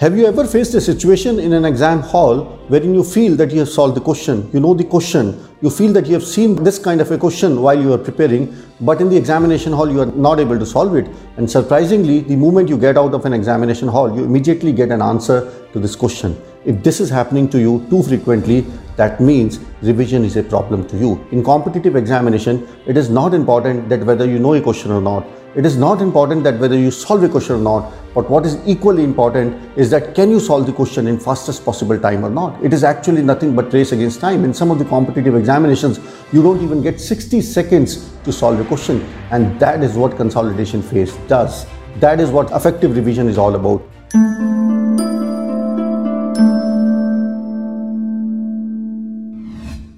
Have you ever faced a situation in an exam hall wherein you feel that you have solved the question, you know the question, you feel that you have seen this kind of a question while you are preparing, but in the examination hall you are not able to solve it. And surprisingly, the moment you get out of an examination hall, you immediately get an answer to this question. If this is happening to you too frequently, that means revision is a problem to you. In competitive examination, it is not important that whether you know a question or not. It is not important that whether you solve a question or not, but what is equally important is that can you solve the question in fastest possible time or not? It is actually nothing but race against time. In some of the competitive examinations, you don't even get 60 seconds to solve a question. And that is what consolidation phase does. That is what effective revision is all about.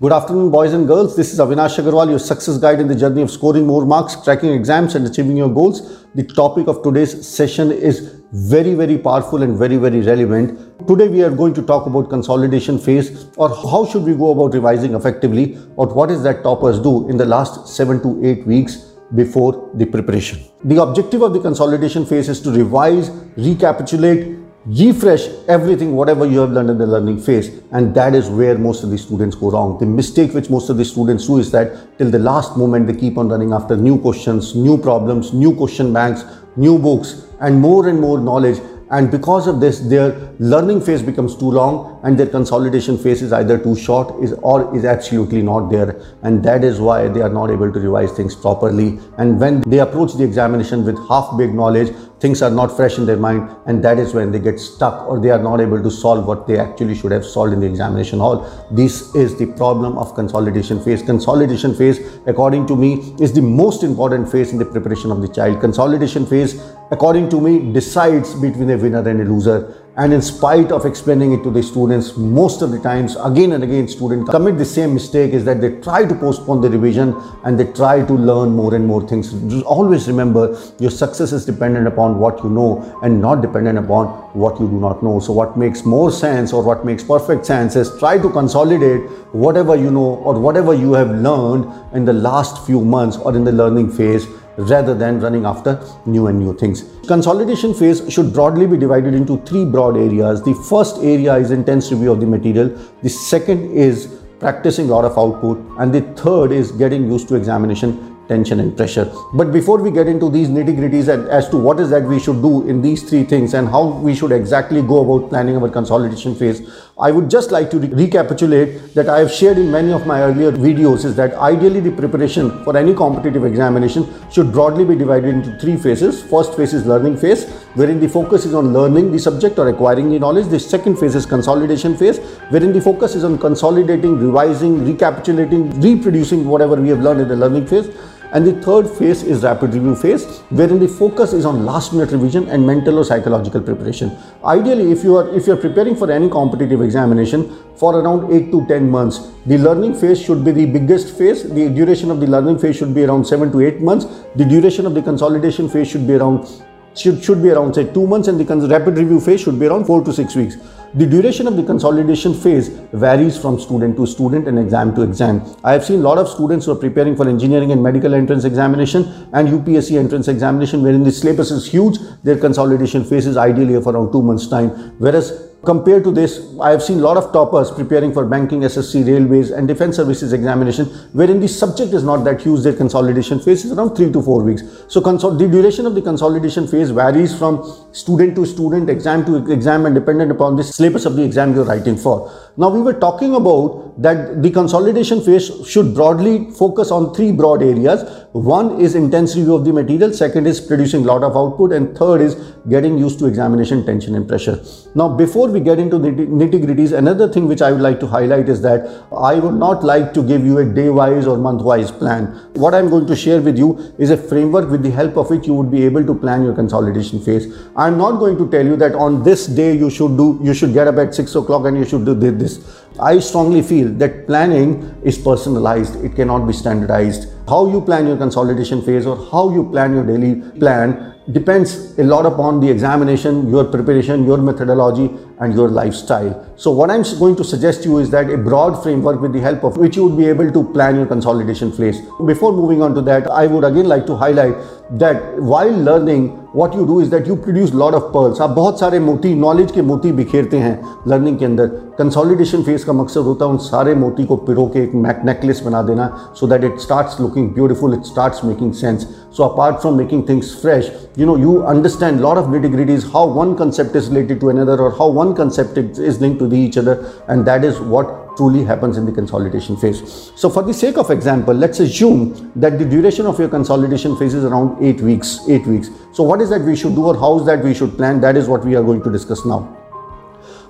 Good afternoon, boys and girls. This is Avinash Agarwal, your success guide in the journey of scoring more marks, cracking exams, and achieving your goals. The topic of today's session is very, very powerful and very, very relevant. Today, we are going to talk about consolidation phase or how should we go about revising effectively or what is that toppers do in the last seven to eight weeks before the preparation. The objective of the consolidation phase is to revise, recapitulate, refresh everything whatever you have learned in the learning phase and that is where most of the students go wrong. The mistake which most of the students do is that till the last moment they keep on running after new questions new problems new question banks new books and more and more knowledge. And because of this their learning phase becomes too long and their consolidation phase is either too short is or is absolutely not there. And that is why they are not able to revise things properly. And when they approach the examination with half baked knowledge things are not fresh in their mind and that is when they get stuck or they are not able to solve what they actually should have solved in the examination hall. This is the problem of consolidation phase. Consolidation phase according to me is the most important phase in the preparation of the child. Consolidation phase according to me decides between a winner and a loser and in spite of explaining it to the students most of the times again and again students commit the same mistake is that they try to postpone the revision and they try to learn more and more things. Just always remember your success is dependent upon what you know and not dependent upon what you do not know. So what makes more sense or what makes perfect sense is try to consolidate whatever you know or whatever you have learned in the last few months or in the learning phase rather than running after new and new things. Consolidation phase should broadly be divided into three broad areas. The first area is intense review of the material. The second is practicing a lot of output. And the third is getting used to examination tension and pressure. But before we get into these nitty gritties and as to what is that we should do in these three things and how we should exactly go about planning our consolidation phase, I would just like to re recapitulate that I have shared in many of my earlier videos is that ideally the preparation for any competitive examination should broadly be divided into three phases. First phase is learning phase, wherein the focus is on learning the subject or acquiring the knowledge. The second phase is consolidation phase, wherein the focus is on consolidating, revising, recapitulating, reproducing whatever we have learned in the learning phase. And the third phase is rapid review phase, wherein the focus is on last minute revision and mental or psychological preparation. Ideally, if you are if you are preparing for any competitive examination for around 8 to 10 months, the learning phase should be the biggest phase. The duration of the learning phase should be around 7 to 8 months. The duration of the consolidation phase should be around should, should be around say 2 months and the rapid review phase should be around 4 to 6 weeks. The duration of the consolidation phase varies from student to student and exam to exam. I have seen a lot of students who are preparing for engineering and medical entrance examination and UPSC entrance examination wherein the syllabus is huge, their consolidation phase is ideally of around 2 months time. Whereas Compared to this, I have seen a lot of toppers preparing for banking, SSC, railways and defense services examination wherein the subject is not that huge, their consolidation phase is around 3 to 4 weeks. So the duration of the consolidation phase varies from student to student, exam to exam and dependent upon the syllabus of the exam you're writing for. Now we were talking about that the consolidation phase should broadly focus on three broad areas. One is intense review of the material, second is producing a lot of output and third is getting used to examination tension and pressure. Now before we get into the nitty gritties, another thing which I would like to highlight is that I would not like to give you a day wise or month wise plan. What I'm going to share with you is a framework with the help of which you would be able to plan your consolidation phase. I'm not going to tell you that on this day you should do, you should get up at 6 o'clock and you should do this. I strongly feel that planning is personalized, it cannot be standardized How you plan your consolidation phase or how you plan your daily plan depends a lot upon the examination, your preparation, your methodology, and your lifestyle. So, what I'm going to suggest you is that a broad framework with the help of which you would be able to plan your consolidation phase. Before moving on to that, I would again like to highlight that while learning, what you do is that you produce lot of pearls. आप बहुत सारे मोती knowledge के मोती बिखेरते हैं learning के अंदर consolidation phase का मकसद होता है उन सारे मोती को पिरो के एक नेकलेस बना देना so that it starts looking beautiful it starts making sense so apart from making things fresh you know you understand a lot of nitty gritties how one concept is related to another or how one concept is linked to the each other and that is what truly happens in the consolidation phase. So for the sake of example, let's assume that the duration of your consolidation phase is around 8 weeks, 8 weeks. So what is that we should do or how is that we should plan? That is what we are going to discuss now.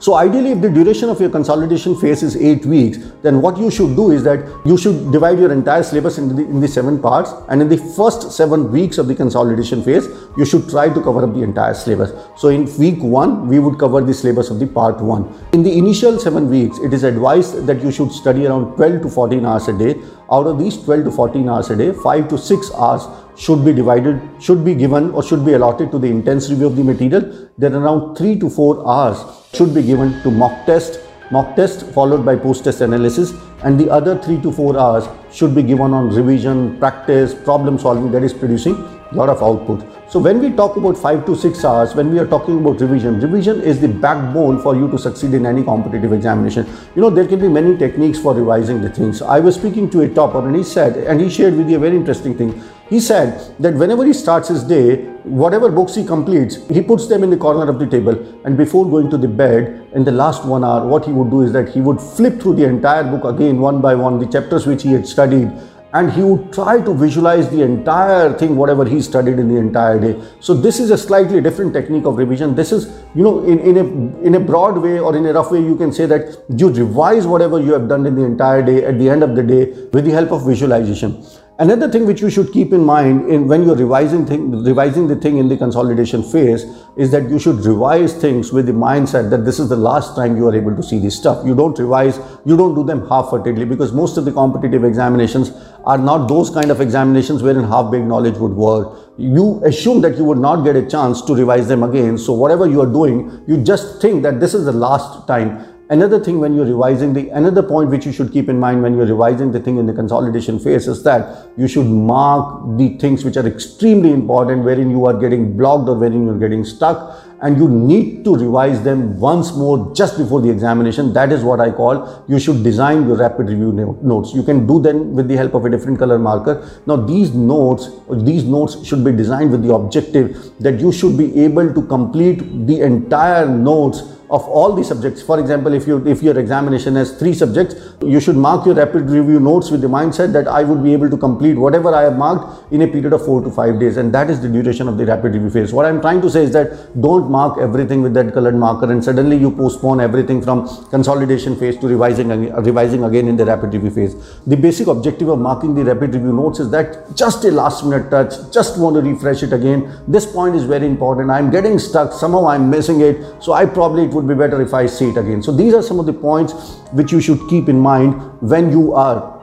So ideally, if the duration of your consolidation phase is eight weeks, then what you should do is that you should divide your entire syllabus into the, in the seven parts. And in the first seven weeks of the consolidation phase, you should try to cover up the entire syllabus. So in week one, we would cover the syllabus of the part one. In the initial seven weeks, it is advised that you should study around 12 to 14 hours a day. Out of these 12 to 14 hours a day, 5 to 6 hours should be divided, should be given or should be allotted to the intense review of the material. Then around 3 to 4 hours should be given to mock test, mock test followed by post test analysis and the other 3 to 4 hours should be given on revision, practice, problem solving that is producing a lot of output. So when we talk about 5 to 6 hours, when we are talking about revision, revision is the backbone for you to succeed in any competitive examination. You know, there can be many techniques for revising the things. I was speaking to a topper and he said, and he shared with you a very interesting thing. He said that whenever he starts his day, whatever books he completes, he puts them in the corner of the table. And before going to the bed, in the last one hour, what he would do is that he would flip through the entire book again, one by one, the chapters which he had studied and he would try to visualize the entire thing whatever he studied in the entire day. So this is a slightly different technique of revision. This is you know in, in a in a broad way or in a rough way you can say that you revise whatever you have done in the entire day at the end of the day with the help of visualization Another thing which you should keep in mind in when you're revising thing, revising the thing in the consolidation phase is that you should revise things with the mindset that this is the last time you are able to see this stuff. You don't revise, you don't do them half-heartedly because most of the competitive examinations are not those kind of examinations wherein half-baked knowledge would work. You assume that you would not get a chance to revise them again. So whatever you are doing, you just think that this is the last time Another thing when you're revising the, another point which you should keep in mind when you're revising the thing in the consolidation phase is that you should mark the things which are extremely important wherein you are getting blocked or wherein you're getting stuck and you need to revise them once more just before the examination. That is what I call you should design your rapid review notes. You can do them with the help of a different color marker. Now these notes, these notes should be designed with the objective that you should be able to complete the entire notes of all the subjects. For example, if, you, if your examination has three subjects, you should mark your rapid review notes with the mindset that I would be able to complete whatever I have marked in a period of four to five days. And that is the duration of the rapid review phase. What I'm trying to say is that don't mark everything with that colored marker and suddenly you postpone everything from consolidation phase to revising, revising again in the rapid review phase. The basic objective of marking the rapid review notes is that just a last minute touch, just want to refresh it again. This point is very important. I'm getting stuck. Somehow I'm missing it. So I probably, it would would be better if I see it again. So these are some of the points which you should keep in mind when you are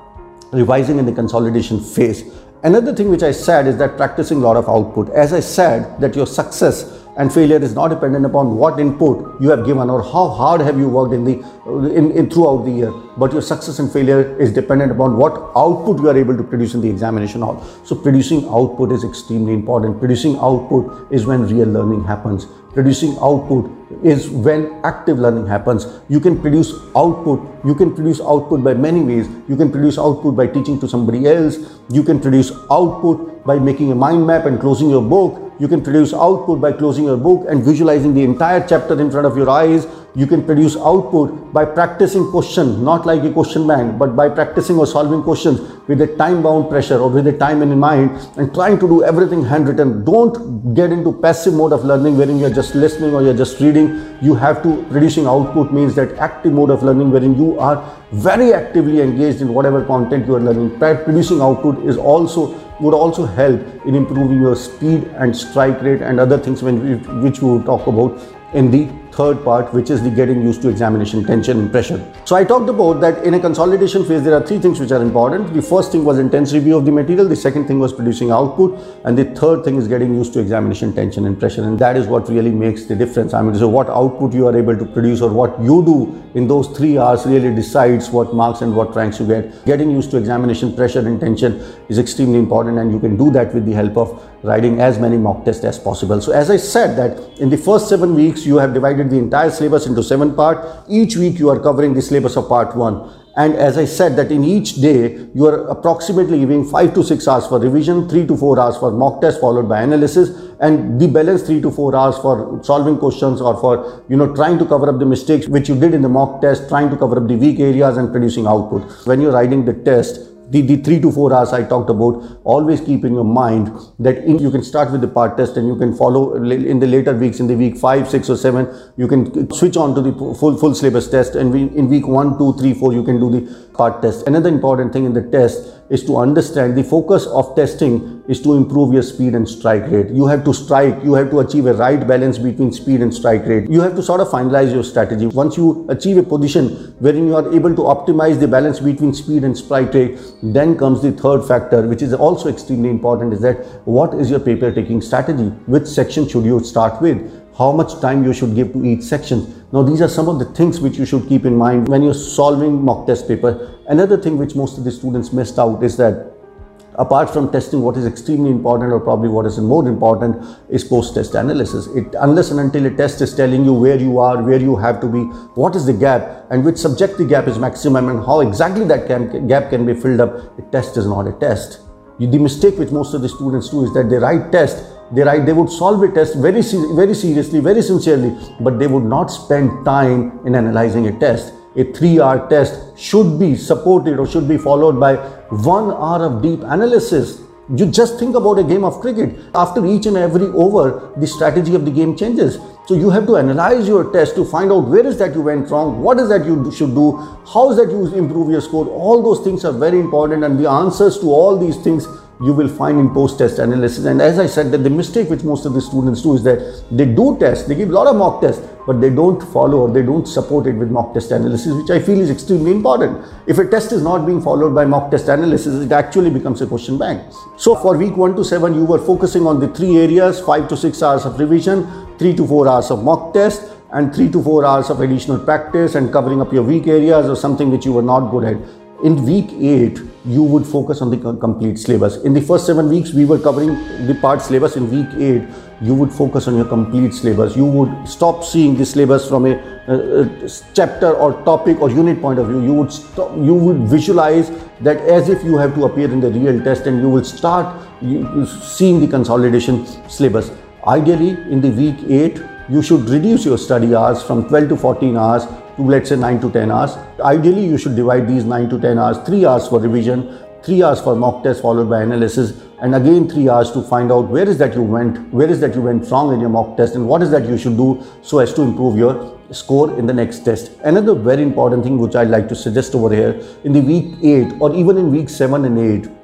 revising in the consolidation phase. Another thing which I said is that practicing a lot of output. As I said that your success and failure is not dependent upon what input you have given or how hard have you worked in the in, in throughout the year. But your success and failure is dependent upon what output you are able to produce in the examination hall. So producing output is extremely important. Producing output is when real learning happens. Producing output is when active learning happens. You can produce output you can produce output by many ways. You can produce output by teaching to somebody else. You can produce output by making a mind map and closing your book. You can produce output by closing your book and visualizing the entire chapter in front of your eyes. You can produce output by practicing questions, not like a question bank, but by practicing or solving questions with a time bound pressure or with a time in mind and trying to do everything handwritten. Don't get into passive mode of learning wherein you're just listening or you're just reading. You have to producing output means that active mode of learning wherein you are very actively engaged in whatever content you are learning. Producing output is also would also help in improving your speed and strike rate and other things when which we will talk about in the third part, which is the getting used to examination tension and pressure. So I talked about that in a consolidation phase, there are three things which are important. The first thing was intense review of the material. The second thing was producing output. And the third thing is getting used to examination tension and pressure. And that is what really makes the difference. I mean, so what output you are able to produce or what you do in those three hours really decides what marks and what ranks you get. Getting used to examination pressure and tension is extremely important and you can do that with the help of writing as many mock tests as possible. So as I said that in the first seven weeks, you have divided the entire syllabus into seven parts. Each week you are covering the syllabus of part one. And as I said that in each day, you are approximately giving five to six hours for revision, three to four hours for mock test followed by analysis and the balance three to four hours for solving questions or for, you know, trying to cover up the mistakes which you did in the mock test, trying to cover up the weak areas and producing output. When you're writing the test, the, the three to four hours I talked about, always keep in your mind that in, you can start with the part test and you can follow in the later weeks, in the week five, six or seven, you can switch on to the full, full syllabus test and we, in week one, two, three, four, you can do the part test. Another important thing in the test is to understand the focus of testing is to improve your speed and strike rate. You have to strike, you have to achieve a right balance between speed and strike rate. You have to sort of finalize your strategy. Once you achieve a position wherein you are able to optimize the balance between speed and strike rate, then comes the third factor, which is also extremely important, is that what is your paper taking strategy? Which section should you start with? How much time you should give to each section? Now, these are some of the things which you should keep in mind when you're solving mock test paper. Another thing which most of the students missed out is that apart from testing what is extremely important or probably what is more important is post-test analysis. It unless and until a test is telling you where you are where you have to be what is the gap and which subject the gap is maximum and how exactly that gap can be filled up a test is not a test. The mistake which most of the students do is that they write test they write they would solve a test very very seriously very sincerely but they would not spend time in analyzing a test. A three hour test should be supported or should be followed by one hour of deep analysis. You just think about a game of cricket. After each and every over, the strategy of the game changes. So you have to analyze your test to find out where is that you went wrong, what is that you should do, how is that you improve your score. All those things are very important and the answers to all these things you will find in post-test analysis. And as I said, that the mistake which most of the students do is that they do test, they give a lot of mock tests, but they don't follow or they don't support it with mock test analysis, which I feel is extremely important. If a test is not being followed by mock test analysis, it actually becomes a question bank. So for week one to seven, you were focusing on the three areas, five to six hours of revision, three to four hours of mock test, and three to four hours of additional practice and covering up your weak areas or something which you were not good at. In week eight, you would focus on the complete syllabus. In the first seven weeks, we were covering the part syllabus. In week eight, you would focus on your complete syllabus. You would stop seeing the syllabus from a, a, a chapter or topic or unit point of view. You would stop, you would visualize that as if you have to appear in the real test, and you will start seeing the consolidation syllabus. Ideally, in the week eight, you should reduce your study hours from 12 to 14 hours to let's say 9 to 10 hours. Ideally, you should divide these 9 to 10 hours, 3 hours for revision, 3 hours for mock test followed by analysis and again 3 hours to find out where is that you went, where is that you went wrong in your mock test and what is that you should do so as to improve your score in the next test. Another very important thing which I'd like to suggest over here in the week 8 or even in week 7 and 8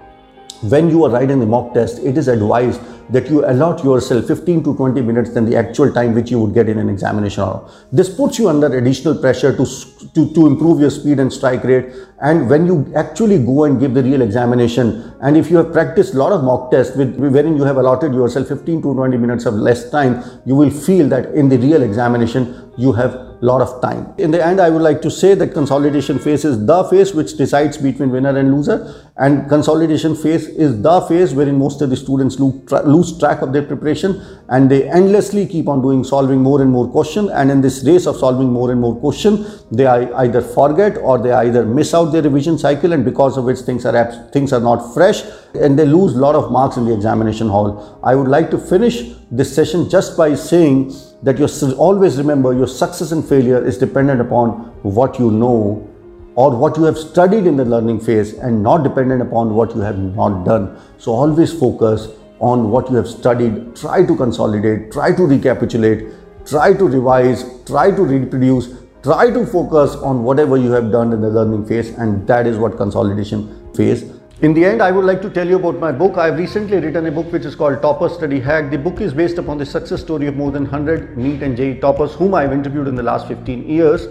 when you are writing the mock test, it is advised that you allot yourself 15 to 20 minutes than the actual time which you would get in an examination This puts you under additional pressure to, to, to improve your speed and strike rate. And when you actually go and give the real examination, and if you have practiced a lot of mock tests with, wherein you have allotted yourself 15 to 20 minutes of less time, you will feel that in the real examination, you have lot of time. In the end, I would like to say that consolidation phase is the phase which decides between winner and loser and consolidation phase is the phase wherein most of the students lose, tra lose track of their preparation and they endlessly keep on doing solving more and more question and in this race of solving more and more question they either forget or they either miss out their revision cycle and because of which things are things are not fresh and they lose lot of marks in the examination hall. I would like to finish this session just by saying that you always remember your success and failure is dependent upon what you know or what you have studied in the learning phase and not dependent upon what you have not done. So always focus on what you have studied, try to consolidate, try to recapitulate, try to revise, try to reproduce, try to focus on whatever you have done in the learning phase and that is what consolidation phase In the end, I would like to tell you about my book. I have recently written a book which is called Topper Study Hack. The book is based upon the success story of more than 100 NEET and JEE toppers whom I have interviewed in the last 15 years.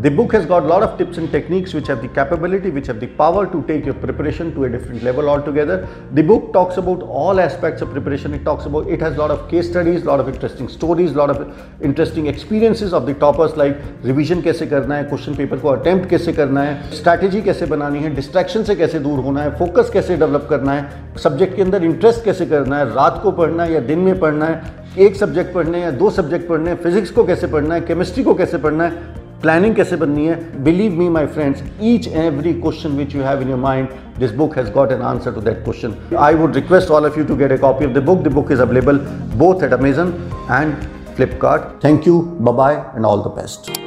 The book has got a lot of tips and techniques which have the capability, which have the power to take your preparation to a different level altogether. The book talks about all aspects of preparation. It talks about, it has a lot of case studies, a lot of interesting stories, a lot of interesting experiences of the toppers like revision कैसे करना है, question paper को attempt कैसे करना है, strategy कैसे बनानी है, distraction से कैसे दूर होना है, focus कैसे develop करना है, subject के अंदर interest कैसे करना है, रात को पढ़ना है या दिन में पढ़ना है, एक सब्जेक्ट पढ़ने या दो सब्जेक्ट पढ़ने हैं फिजिक्स को कैसे पढ़ना है केमिस्ट्री को कैसे पढ़ना है प्लानिंग कैसे बननी है believe me my friends each and every question which you have in your mind this book has got an answer to that question I would request all of you to gate a copy of the book the book is available both at amazon and flipkart thank you bye bye and all the best